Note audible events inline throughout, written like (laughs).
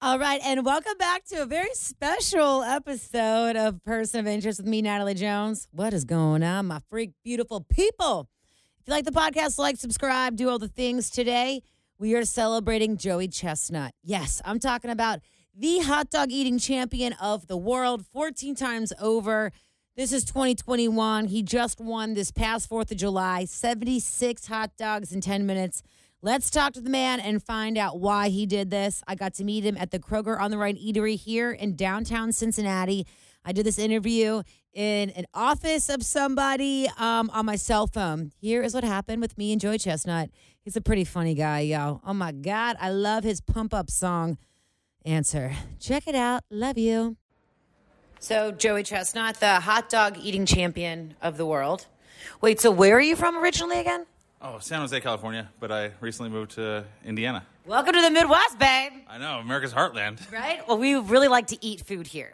All right, and welcome back to a very special episode of Person of Interest with me, Natalie Jones. What is going on, my freak, beautiful people? If you like the podcast, like, subscribe, do all the things. Today, we are celebrating Joey Chestnut. Yes, I'm talking about the hot dog eating champion of the world, 14 times over. This is 2021. He just won this past 4th of July, 76 hot dogs in 10 minutes. Let's talk to the man and find out why he did this. I got to meet him at the Kroger on the Rhine Eatery here in downtown Cincinnati. I did this interview in an office of somebody um, on my cell phone. Here is what happened with me and Joey Chestnut. He's a pretty funny guy, yo. Oh my God, I love his pump up song answer. Check it out. Love you. So, Joey Chestnut, the hot dog eating champion of the world. Wait, so where are you from originally again? Oh, San Jose, California, but I recently moved to Indiana. Welcome to the Midwest, babe. I know, America's heartland. (laughs) Right? Well, we really like to eat food here.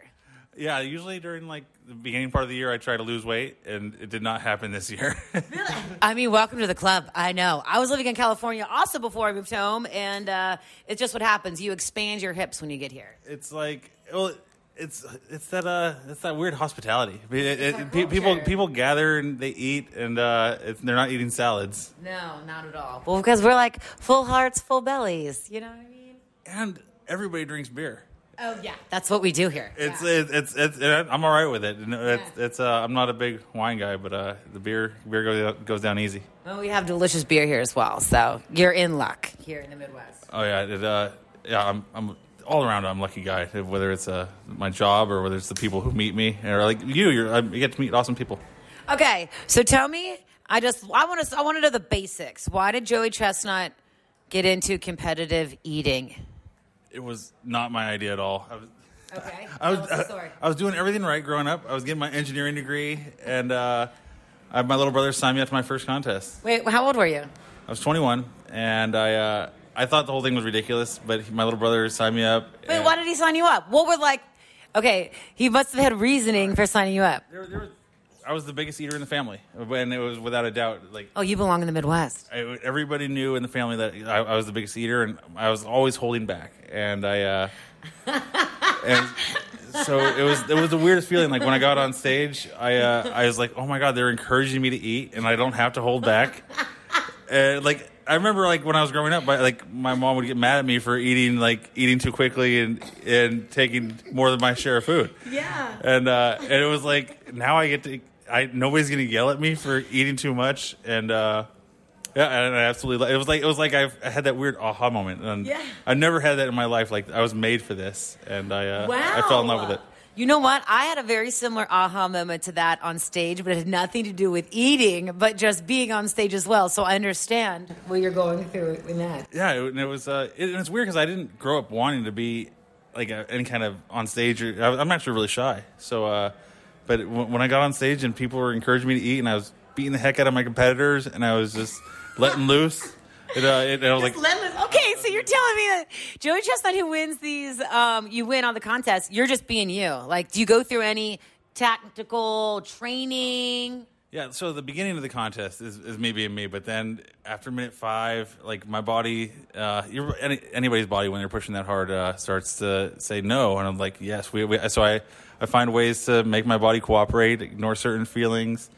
Yeah, usually during like the beginning part of the year, I try to lose weight, and it did not happen this year. (laughs) Really? I mean, welcome to the club. I know. I was living in California also before I moved home, and uh, it's just what happens. You expand your hips when you get here. it's like, well, it's it's that uh, it's that weird hospitality. I mean, it- it- pe- people people gather and they eat, and uh, it's, they're not eating salads. No, not at all. Well, because we're like full hearts, full bellies. You know what I mean? And everybody drinks beer. Oh yeah, that's what we do here. It's it's, it's it's I'm all right with it. And It's it's uh, I'm not a big wine guy, but uh, the beer beer goes goes down easy. Well, we have delicious beer here as well, so you're in luck here in the Midwest. Oh yeah, it, uh, yeah. I'm, I'm all around. I'm a lucky guy. Whether it's uh, my job or whether it's the people who meet me, or like you, you're, I get to meet awesome people. Okay, so tell me, I just I want to I want to know the basics. Why did Joey Chestnut get into competitive eating? It was not my idea at all. I was, Okay, (laughs) I was, the story. I was doing everything right growing up. I was getting my engineering degree, and uh, I, my little brother signed me up to my first contest. Wait, how old were you? I was 21, and I uh, I thought the whole thing was ridiculous, but he- my little brother signed me up. Wait, why did he sign you up? What were like? Okay, he must have had reasoning for signing you up. There, there was, I was the biggest eater in the family, and it was without a doubt like Oh, you belong in the Midwest. I, everybody knew in the family that I, I was the biggest eater, and I was always holding back. And I, uh, (laughs) and so it was it was the weirdest feeling. Like when I got on stage, I uh, I was like, oh my god, they're encouraging me to eat, and I don't have to hold back. And like I remember, like when I was growing up, my, like my mom would get mad at me for eating like eating too quickly and and taking more than my share of food. Yeah. And uh, and it was like now I get to I nobody's gonna yell at me for eating too much, and uh, yeah, and I absolutely it was like it was like I've, I had that weird aha moment, and Yeah. I've never had that in my life. Like I was made for this, and I uh, I fell in love with it. You know what? I had a very similar aha moment to that on stage, but it had nothing to do with eating, but just being on stage as well. So I understand what you're going through in that. Yeah, it, and it was uh, it, and it's weird because I didn't grow up wanting to be like a, any kind of on stage. Or, I, I'm actually really shy, so uh, but when, when I got on stage and people were encouraging me to eat, and I was beating the heck out of my competitors, and I was just letting loose. Uh, it, I was like, Okay, so you're telling me that Joey Chestnut, who wins these, um, you win on the contest, you're just being you. Like, do you go through any tactical training? Yeah, so the beginning of the contest is, is me being me, but then after minute five, like my body, uh, any, anybody's body when they're pushing that hard uh, starts to say no, and I'm like, yes, we. we so I, I find ways to make my body cooperate, ignore certain feelings,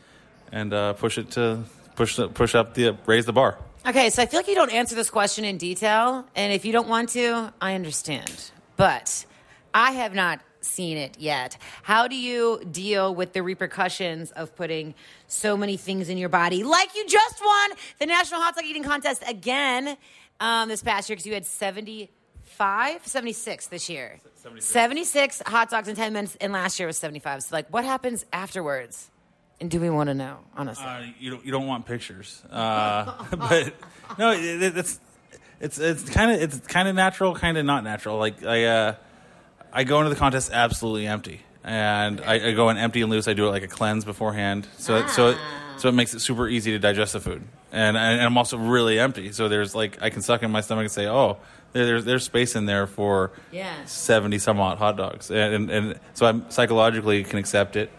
and uh, push it to push the, push up the raise the bar. Okay, so I feel like you don't answer this question in detail, and if you don't want to, I understand. But I have not seen it yet. How do you deal with the repercussions of putting so many things in your body? Like you just won the National Hot Dog Eating Contest again um, this past year because you had 75, 76 this year. 76. 76 hot dogs in 10 minutes, and last year was 75. So, like, what happens afterwards? And do we want to know, honestly? Uh, you don't you don't want pictures, uh, (laughs) but no, it, it- it's it's it's kind of it's kind of natural, kind of not natural. Like I uh, I go into the contest absolutely empty, and I, I go in empty and loose. I do it like a cleanse beforehand, so it, so it, so it makes it super easy to digest the food. And, and I'm also really empty, so there's like I can suck in my stomach and say, oh, there, there's there's space in there for Yeah. seventy some odd hot dogs, and, and and so I'm psychologically can accept it.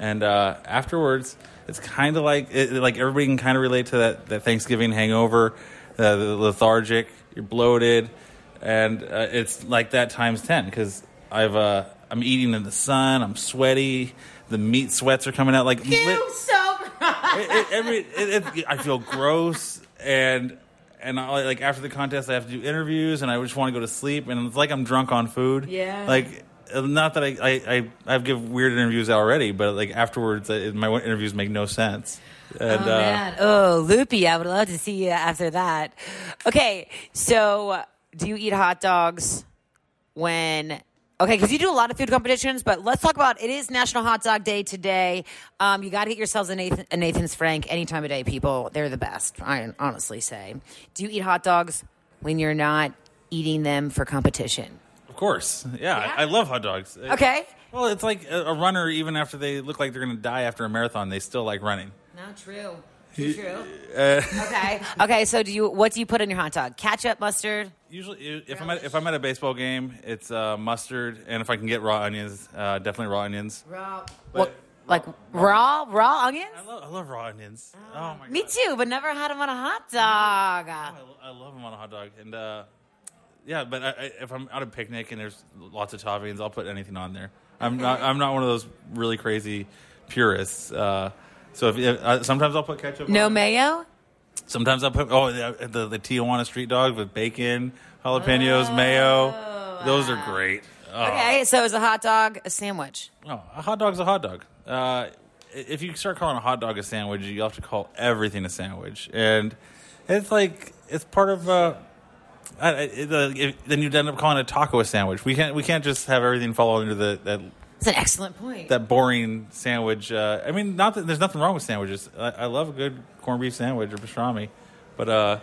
And uh, afterwards, it's kind of like it, like everybody can kind of relate to that, that Thanksgiving hangover, uh, the lethargic, you're bloated, and uh, it's like that times ten because I've uh, I'm eating in the sun. I'm sweaty. The meat sweats are coming out. Like You lit- so it, it, every, it, I feel gross and and I, like after the contest I have to do interviews and I just want to go to sleep and it's like I'm drunk on food. Yeah. Like not that I I I I've give weird interviews already, but like afterwards uh, my interviews make no sense. And, Oh man. Oh, Loopy, I would love to see you after that. Okay, so do you eat hot dogs when Okay, because you do a lot of food competitions, but let's talk about it is National Hot Dog Day today. Um, you got to get yourselves a, Nathan, a Nathan's Frank any time of day, people. They're the best, I honestly say. Do you eat hot dogs when you're not eating them for competition? Of course, yeah, Yeah? I, I love hot dogs. Okay. Well, it's like a, a runner. Even after they look like they're going to die after a marathon, they still like running. Not true. Too true. Uh, (laughs) Okay. Okay. So, do you? What do you put in your hot dog? Ketchup, mustard. Usually, if I'm at, if I'm at a baseball game, it's uh, mustard, and if I can get raw onions, uh, definitely raw onions. Raw. But-? Like raw, raw onions? I love, I love raw onions. Oh my Me too, but never had them on a hot dog. I, lo- I love them on a hot dog, and uh, yeah. But I, I, if I'm at a picnic and there's lots of toppings, I'll put anything on there. I'm not I'm not one of those really crazy purists. Uh, so if, if uh, sometimes I'll put ketchup. No on. mayo? Sometimes I'll put oh the, the the Tijuana street dog with bacon, jalapenos, mayo. Those are great. Oh. Okay, so is a hot dog a sandwich? No, a hot dog's a hot dog. Uh, if you start calling a hot dog a sandwich, you have to call everything a sandwich, and it's like it's part of. Uh, I, I, the, if, then you'd end up calling a taco a sandwich. We can't. We can't just have everything fall under the that That's an excellent point. that boring sandwich. Uh, I mean, not that there's nothing wrong with sandwiches. I, I love a good corned beef sandwich or pastrami, but uh,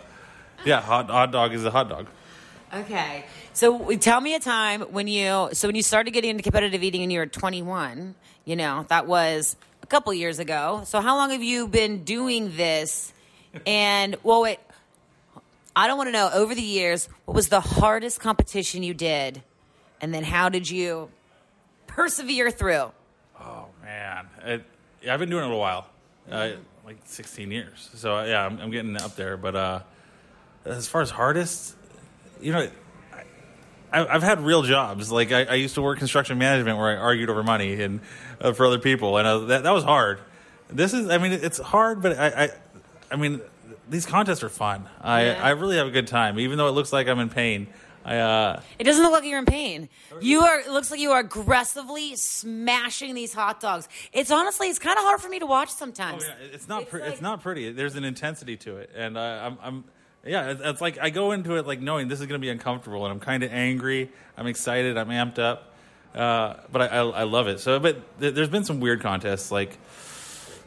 yeah, hot hot dog is a hot dog. okay, so tell me a time when you so when you started getting into competitive eating and you were 21. You know that was a couple years ago. So how long have you been doing this? And well, wait, I don't want to know over the years what was the hardest competition you did, and then how did you persevere through? Oh man, it, yeah, I've been doing it a while, uh, like 16 years. So uh, yeah, I'm, I'm getting up there. But uh, as far as hardest, you know, I, I've had real jobs. Like I, I used to work construction management where I argued over money and uh, for other people, and uh, that that was hard. This is, I mean, it's hard, but I, I, I mean, these contests are fun. I, Yeah. I really have a good time, even though it looks like I'm in pain. I, uh, It doesn't look like you're in pain. You are. It looks like you are aggressively smashing these hot dogs. It's honestly, it's kind of hard for me to watch sometimes. Oh, yeah, it's not. It's pre- like- it's not pretty. There's an intensity to it, and uh, I'm, I'm. Yeah, it's, it's like I go into it like knowing this is going to be uncomfortable, and I'm kind of angry. I'm excited. I'm amped up, uh, but I, I, I love it. So, but th- there's been some weird contests. Like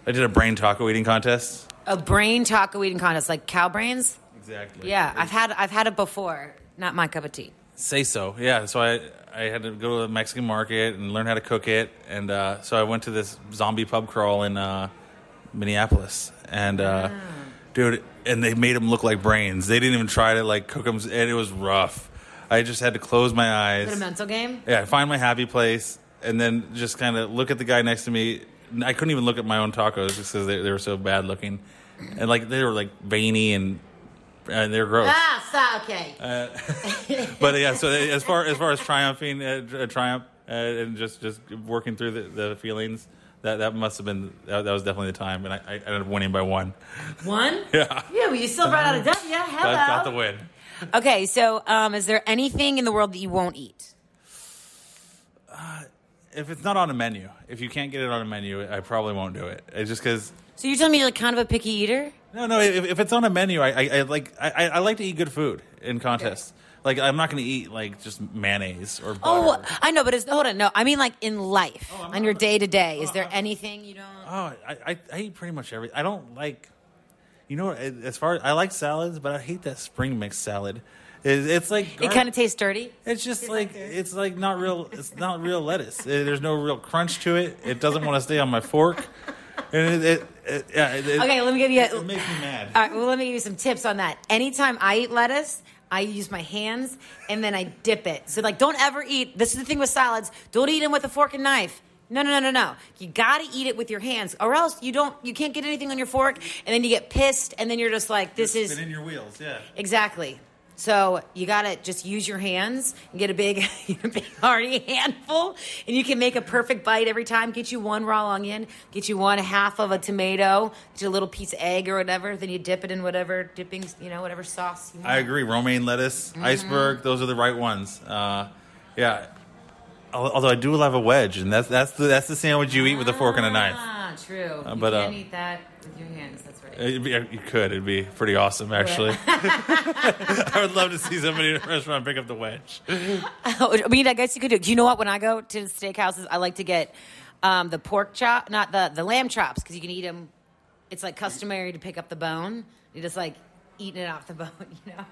I did a brain taco eating contest. A brain taco eating contest, like cow brains. Exactly. Yeah, I've had. I've had it before. Not my cup of tea. Say so. Yeah. So I I had to go to the Mexican market and learn how to cook it, and uh, so I went to this zombie pub crawl in uh, Minneapolis, and uh, dude, and they made them look like brains. They didn't even try to like cook them, and it was rough. I just had to close my Is it a eyes. mental game? Yeah, find my happy place, and then just kind of look at the guy next to me. I couldn't even look at my own tacos because they, they were so bad looking, and like they were like veiny and and they're gross. Ah, stop. Okay. (laughs) but yeah, so as far as far as triumphing, uh, triumph, uh, and just just working through the, the feelings, that that must have been that, that was definitely the time, and I, I ended up winning by one. One. (laughs) Yeah, Yeah, but you still brought out a W. Hello. got, got the win. Okay, so um, is there anything in the world that you won't eat? If it's not on a menu, if you can't get it on a menu, I probably won't do it. It's just because. So you're telling me you're like kind of a picky eater? No, no. If, if it's on a menu, I, I, I like I, I like to eat good food in contests. Like I'm not going to eat like just mayonnaise or oh, butter. Oh, I know, but it's, hold on. No, I mean like in life, oh, I'm on your day to day. Is Oh, there anything you don't? Oh, I, I, I eat pretty much everything. I don't like, you know, as far as I like salads, but I hate that spring mix salad. It, it's like It kind of tastes dirty. It's just like it's like not real. It's not real lettuce. Uh, There's no real crunch to it. It doesn't want to stay on my fork. And it, it, it yeah. It, it- Okay, let me give you. It A, makes me mad. all right, well, let me give you some tips on that. Anytime I eat lettuce, I use my hands and then I dip it. So like, don't ever eat. This is the thing with salads. Don't eat them with a fork and knife. No, no, no, no, no. You got to eat it with your hands, or else you don't. You can't get anything on your fork, and then you get pissed, and then you're just like, "This is Spin in your wheels. Yeah. exactly." So you gotta just use your hands and get a big, (laughs) a big hearty handful, and you can make a perfect bite every time. Get you one raw onion, get you one half of a tomato, get you a little piece of egg or whatever. Then you dip it in whatever dipping, you know, whatever sauce you want. I agree. Romaine lettuce, Mm-hmm. iceberg, those are the right ones. Uh, yeah. Although I do love a wedge, and that's that's the that's the sandwich you eat with a fork and a knife. Ah, true. you but, uh, can't eat that with your hands. It'd be, you could. It'd be pretty awesome, actually. (laughs) I would love to see somebody in a restaurant pick up the wedge. (laughs) I mean, I guess you could do. Do you know what? When I go to steakhouses, I like to get um, the pork chop, not the the lamb chops, because you can eat them. It's like customary to pick up the bone. You're just like eating it off the bone, (laughs) you know.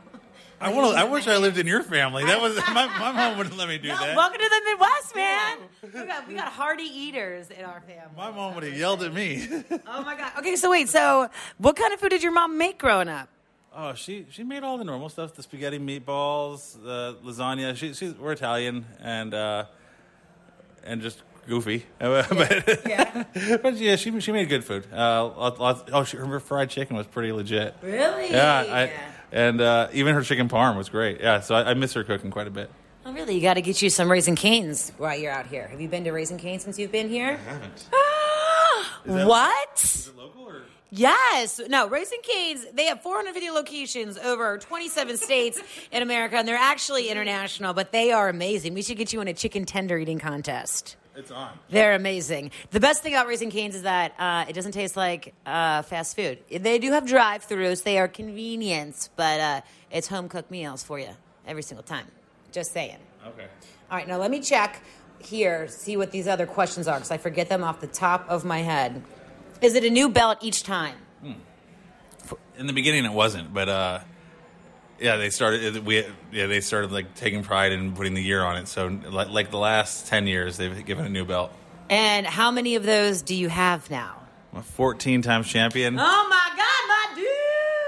I want. I wish I lived in your family. That was my, my mom wouldn't let me do No, that. welcome to the Midwest, man. We got we got hearty eaters in our family. My mom would have yelled at me. Oh my god. Okay, so wait. So, what kind of food did your mom make growing up? Oh, she she made all the normal stuff: the spaghetti, meatballs, the lasagna. She, she's we're Italian and uh, and just goofy, (laughs) but Yeah. (laughs) but yeah, she she made good food. Uh, lots, lots, oh, she, her fried chicken was pretty legit. Really? Yeah, I, and uh, even her chicken parm was great. Yeah, so I, I miss her cooking quite a bit. Oh, really? You got to get you some Raising Canes while you're out here. Have you been to Raising Canes since you've been here? I haven't. (gasps) Ah, what? it local or? Yes. No, Raising Canes, they have 450 locations over 27 (laughs) states in America, and they're actually international, but they are amazing. We should get you in a chicken tender eating contest. It's on. They're amazing. The best thing about Raising Canes is that uh, it doesn't taste like uh, fast food. They do have drive throughs, they are convenience, but uh, it's home cooked meals for you every single time. Just saying. Okay. All right, now let me check here, see what these other questions are, because I forget them off the top of my head. Is it a new belt each time? In the beginning, it wasn't, but uh, yeah, they started. We yeah, they started like taking pride in putting the year on it. So like, like the last ten years, they've given a new belt. And how many of those do you have now? I'm a 14 times champion. Oh my God, my dude!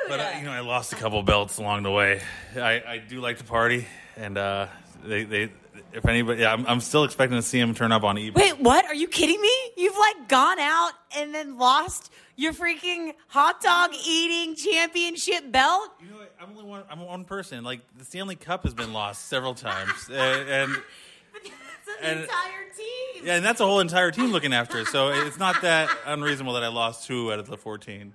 But uh, you know, I lost a couple belts along the way. I, I do like to party, and uh, they they if anybody, yeah, I'm, I'm still expecting to see him turn up on eBay. Wait, what? Are you kidding me? You've like gone out and then lost your freaking hot dog eating championship belt? You know, what? I'm only one. I'm one person. Like the Stanley Cup has been lost several times, and, (laughs) and And- entire team. yeah, and that's a whole entire team looking after it. So it's not that unreasonable that I lost two out of the 14.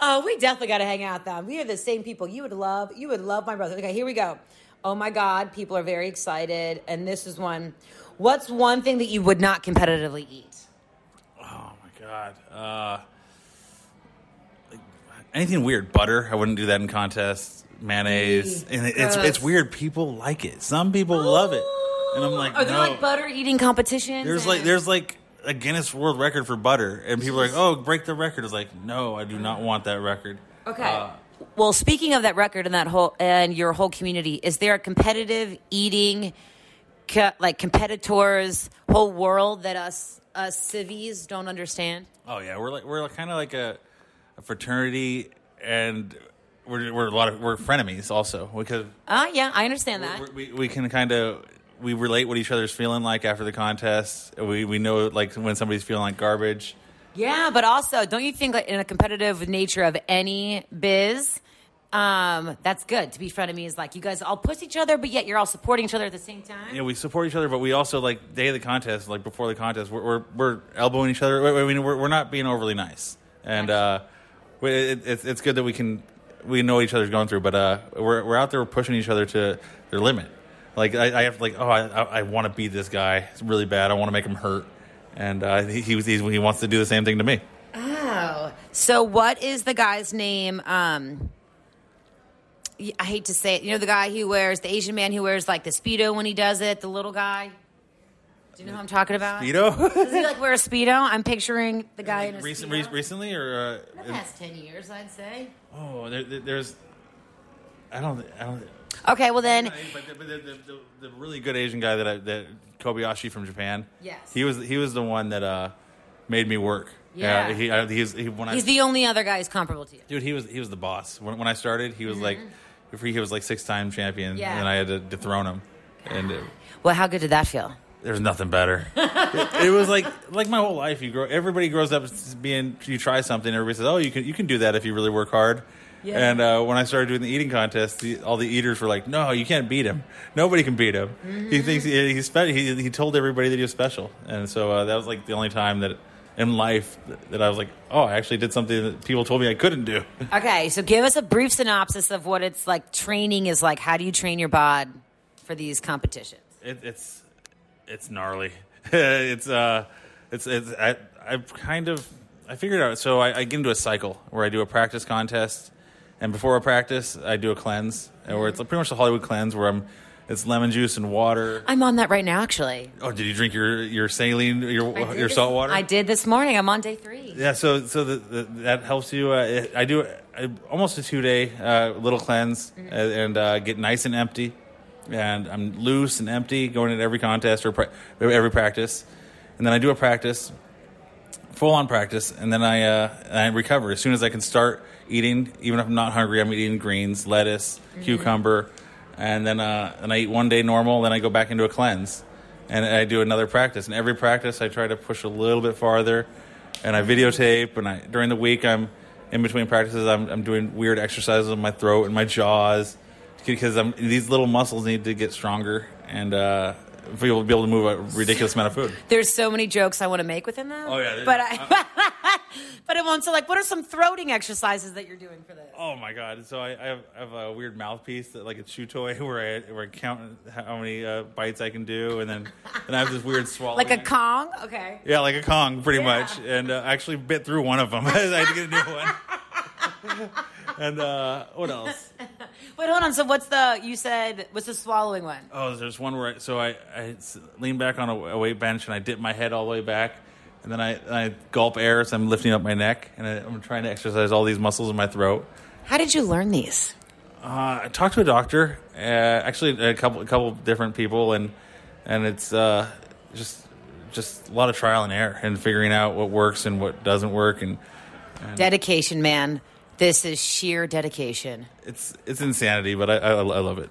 Oh, we definitely got to hang out though. We are the same people. You would love, you would love my brother. Okay, here we go. Oh my God, people are very excited, and this is one. What's one thing that you would not competitively eat? Oh my god. Uh, like, anything weird? Butter? I wouldn't do that in contests. Mayonnaise, Eee, and it- it's it's weird. People like it. Some people love it, and I'm like, are there no. like butter eating competitions? There's like there's like a Guinness World Record for butter, and people are like, oh, break the record. It's like, no, I do not want that record. Okay. Uh, well, speaking of that record and that whole and your whole community, is there a competitive eating, co- like competitors, whole world that us us civies don't understand? Oh yeah, we're like we're kind of like a, a fraternity, and we're we're a lot of we're frenemies also because Oh ah, yeah, I understand that. we we, we can kind of we relate what each other's feeling like after the contest. We we know like when somebody's feeling like garbage. Yeah, but also, don't you think like in a competitive nature of any biz, um, that's good to be frenemies? Like you guys all push each other, but yet you're all supporting each other at the same time. Yeah, we support each other, but we also like day of the contest, like before the contest, we're we're, we're elbowing each other. I mean, we're we're not being overly nice, and uh, we- it, it's it's good that we can we know what each other's going through, but uh, we're we're out there pushing each other to their limit. Like I, I have like oh I I, I want to beat this guy it's really bad. I want to make him hurt, and uh, he he, was- he's, he wants to do the same thing to me. Oh, so what is the guy's name? Um, I hate to say it. You know the guy who wears the Asian man who wears like the speedo when he does it. The little guy. Do you know who I'm talking about? Speedo. Does he like wear a speedo? I'm picturing the guy in a Recent, speedo. re- recently or uh, the past ten years, I'd say. oh there, there- there's I don't I don't. Okay, well then. But the, but the, the, the, the really good Asian guy that I, that Kobayashi from Japan. Yes. He was he was the one that uh, made me work. Yeah. he I, he's he, when He's I the only other guy who's comparable to you. dude he was he was the boss when when I started he was like he was like six time champion. Yeah. and I had to dethrone him and it, Well, how good did that feel? there's nothing better. it, (laughs) it was like like my whole life. You grow. Everybody grows up being. You try something. Everybody says, "Oh, you can you can do that if you really work hard." Yeah. And uh, when I started doing the eating contest, the, all the eaters were like, "No, you can't beat him. Nobody can beat him. Mm-hmm. He thinks he, he's special. He, he told everybody that he was special." And so uh, that was like the only time that in life that I was like, "Oh, I actually did something that people told me I couldn't do." (laughs) Okay, so give us a brief synopsis of what it's like. Training is like. How do you train your bod for these competitions? It, it's it's gnarly. (laughs) it's uh, it's it's I I kind of I figured out. So I, I get into a cycle where I do a practice contest, and before a practice, I do a cleanse, and where it's pretty much the Hollywood cleanse, where I'm it's lemon juice and water. I'm on that right now, actually. Oh, did you drink your your saline your your this- salt water? I did this morning. I'm on day three. Yeah, so so the, the, that helps you. Uh, it- I do uh, almost a two day uh, little cleanse Mm-hmm. and, and uh, get nice and empty, and I'm loose and empty going into every contest or pra- every practice, and then I do a practice, full on practice, and then I uh, I recover as soon as I can start eating. Even if I'm not hungry, I'm eating greens, lettuce, Mm-hmm. cucumber, and then uh, and I eat one day normal. Then I go back into a cleanse, and I do another practice. And every practice, I try to push a little bit farther, and I videotape. And I during the week, I'm in between practices. I'm I'm doing weird exercises on my throat and my jaws because I'm these little muscles need to get stronger and. uh be able, be able to move a ridiculous amount of food. There's so many jokes I want to make within that. Oh, yeah. but I, (laughs) but I want to like. What are some throating exercises that you're doing for this? Oh my god! So I, I, have, I have a weird mouthpiece, that, like a chew toy, (laughs) where I where I count how many uh, bites I can do, and then and I have this weird swallow. Like a Kong? Okay. yeah, like a Kong, pretty Yeah. much. And uh, I actually bit through one of them. (laughs) I had to get a new one. And uh, what else? (laughs) Wait, hold on. So what's the? You said what's the swallowing one? Oh, there's one where I, so I, I lean back on a, a weight bench and I dip my head all the way back, and then I, I gulp air as I'm lifting up my neck, and I, I'm trying to exercise all these muscles in my throat. How did you learn these? Uh, I talked to a doctor, uh, actually a couple a couple different people, and and it's uh, just just a lot of trial and error and figuring out what works and what doesn't work, and Dedication, man. This is sheer dedication. it's it's insanity, but I I, I love it.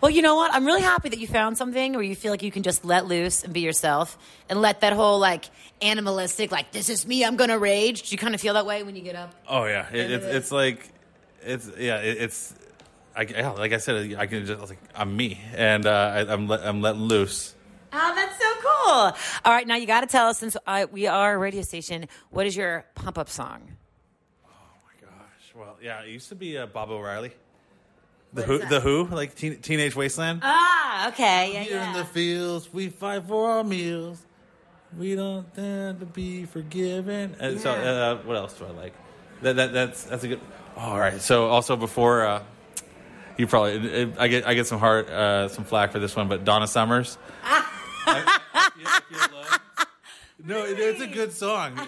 Well, you know what? I'm really happy that you found something where you feel like you can just let loose and be yourself and let that whole like animalistic, like this is me, I'm gonna rage. Do you kind of feel that way when you get up? Oh yeah, it, it's it's like it's yeah, it, it's I, yeah, like I said, I can just I was like I'm me, and uh, I, I'm let, I'm letting loose. Oh, that's so cool. All right, now you got to tell us since uh, we are a radio station, what is your pump up song? Gosh, well, yeah, it used to be uh, Baba O'Riley, the Who, that? the Who, like teen, Teenage Wasteland. Ah, okay. Yeah, Here in the fields, we fight for our meals. We don't tend to be forgiven. And so, Yeah. uh, what else do I like? That, that that's that's a good. all right. So also before uh, you probably it, I get I get some hard uh, some flack for this one, but Donna Summers. I- I feel- I feel. (laughs) No, it, it's a good song.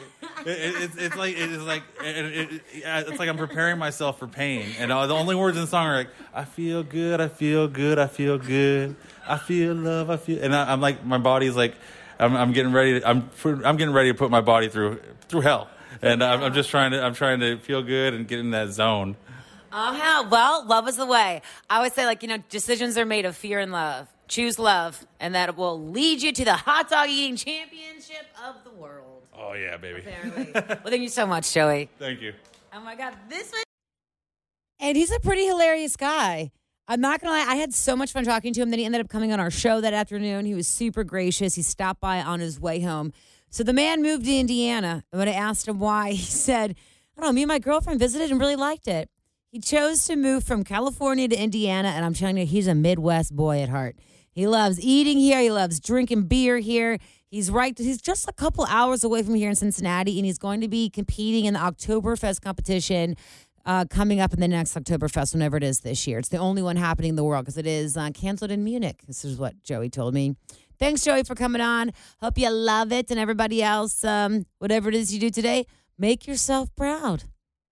It, it, it's, like it's like it, it, it- it's like I'm preparing myself for pain, and all, the only words in the song are like "I feel good, I feel good, I feel good, I feel love, I feel," and I, I'm like my body's like I'm, I'm getting ready. To, I'm I'm getting ready to put my body through through hell, and I'm, I'm just trying to I'm trying to feel good and get in that zone. Oh, hell. Well, love is the way. I would say, like, you know, decisions are made of fear and love. Choose love, and that will lead you to the hot dog eating championship of the world. Oh yeah, baby. Apparently. (laughs) well, thank you so much, Joey. Thank you. Oh my God, this one. And he's a pretty hilarious guy. I'm not gonna lie, I had so much fun talking to him. Then he ended up coming on our show that afternoon. He was super gracious. He stopped by on his way home. So the man moved to Indiana. And when I asked him why, (laughs) he said, I don't know, me and my girlfriend visited and really liked it. He chose to move from California to Indiana, and I'm telling you, he's a Midwest boy at heart. He loves eating here. He loves drinking beer here. He's right. He's just a couple hours away from here in Cincinnati, and he's going to be competing in the Oktoberfest competition uh, coming up in the next Oktoberfest, whenever it is this year. It's the only one happening in the world because it is uh, canceled in Munich. This is what Joey told me. Thanks, Joey, for coming on. Hope you love it. And everybody else, um, whatever it is you do today, make yourself proud.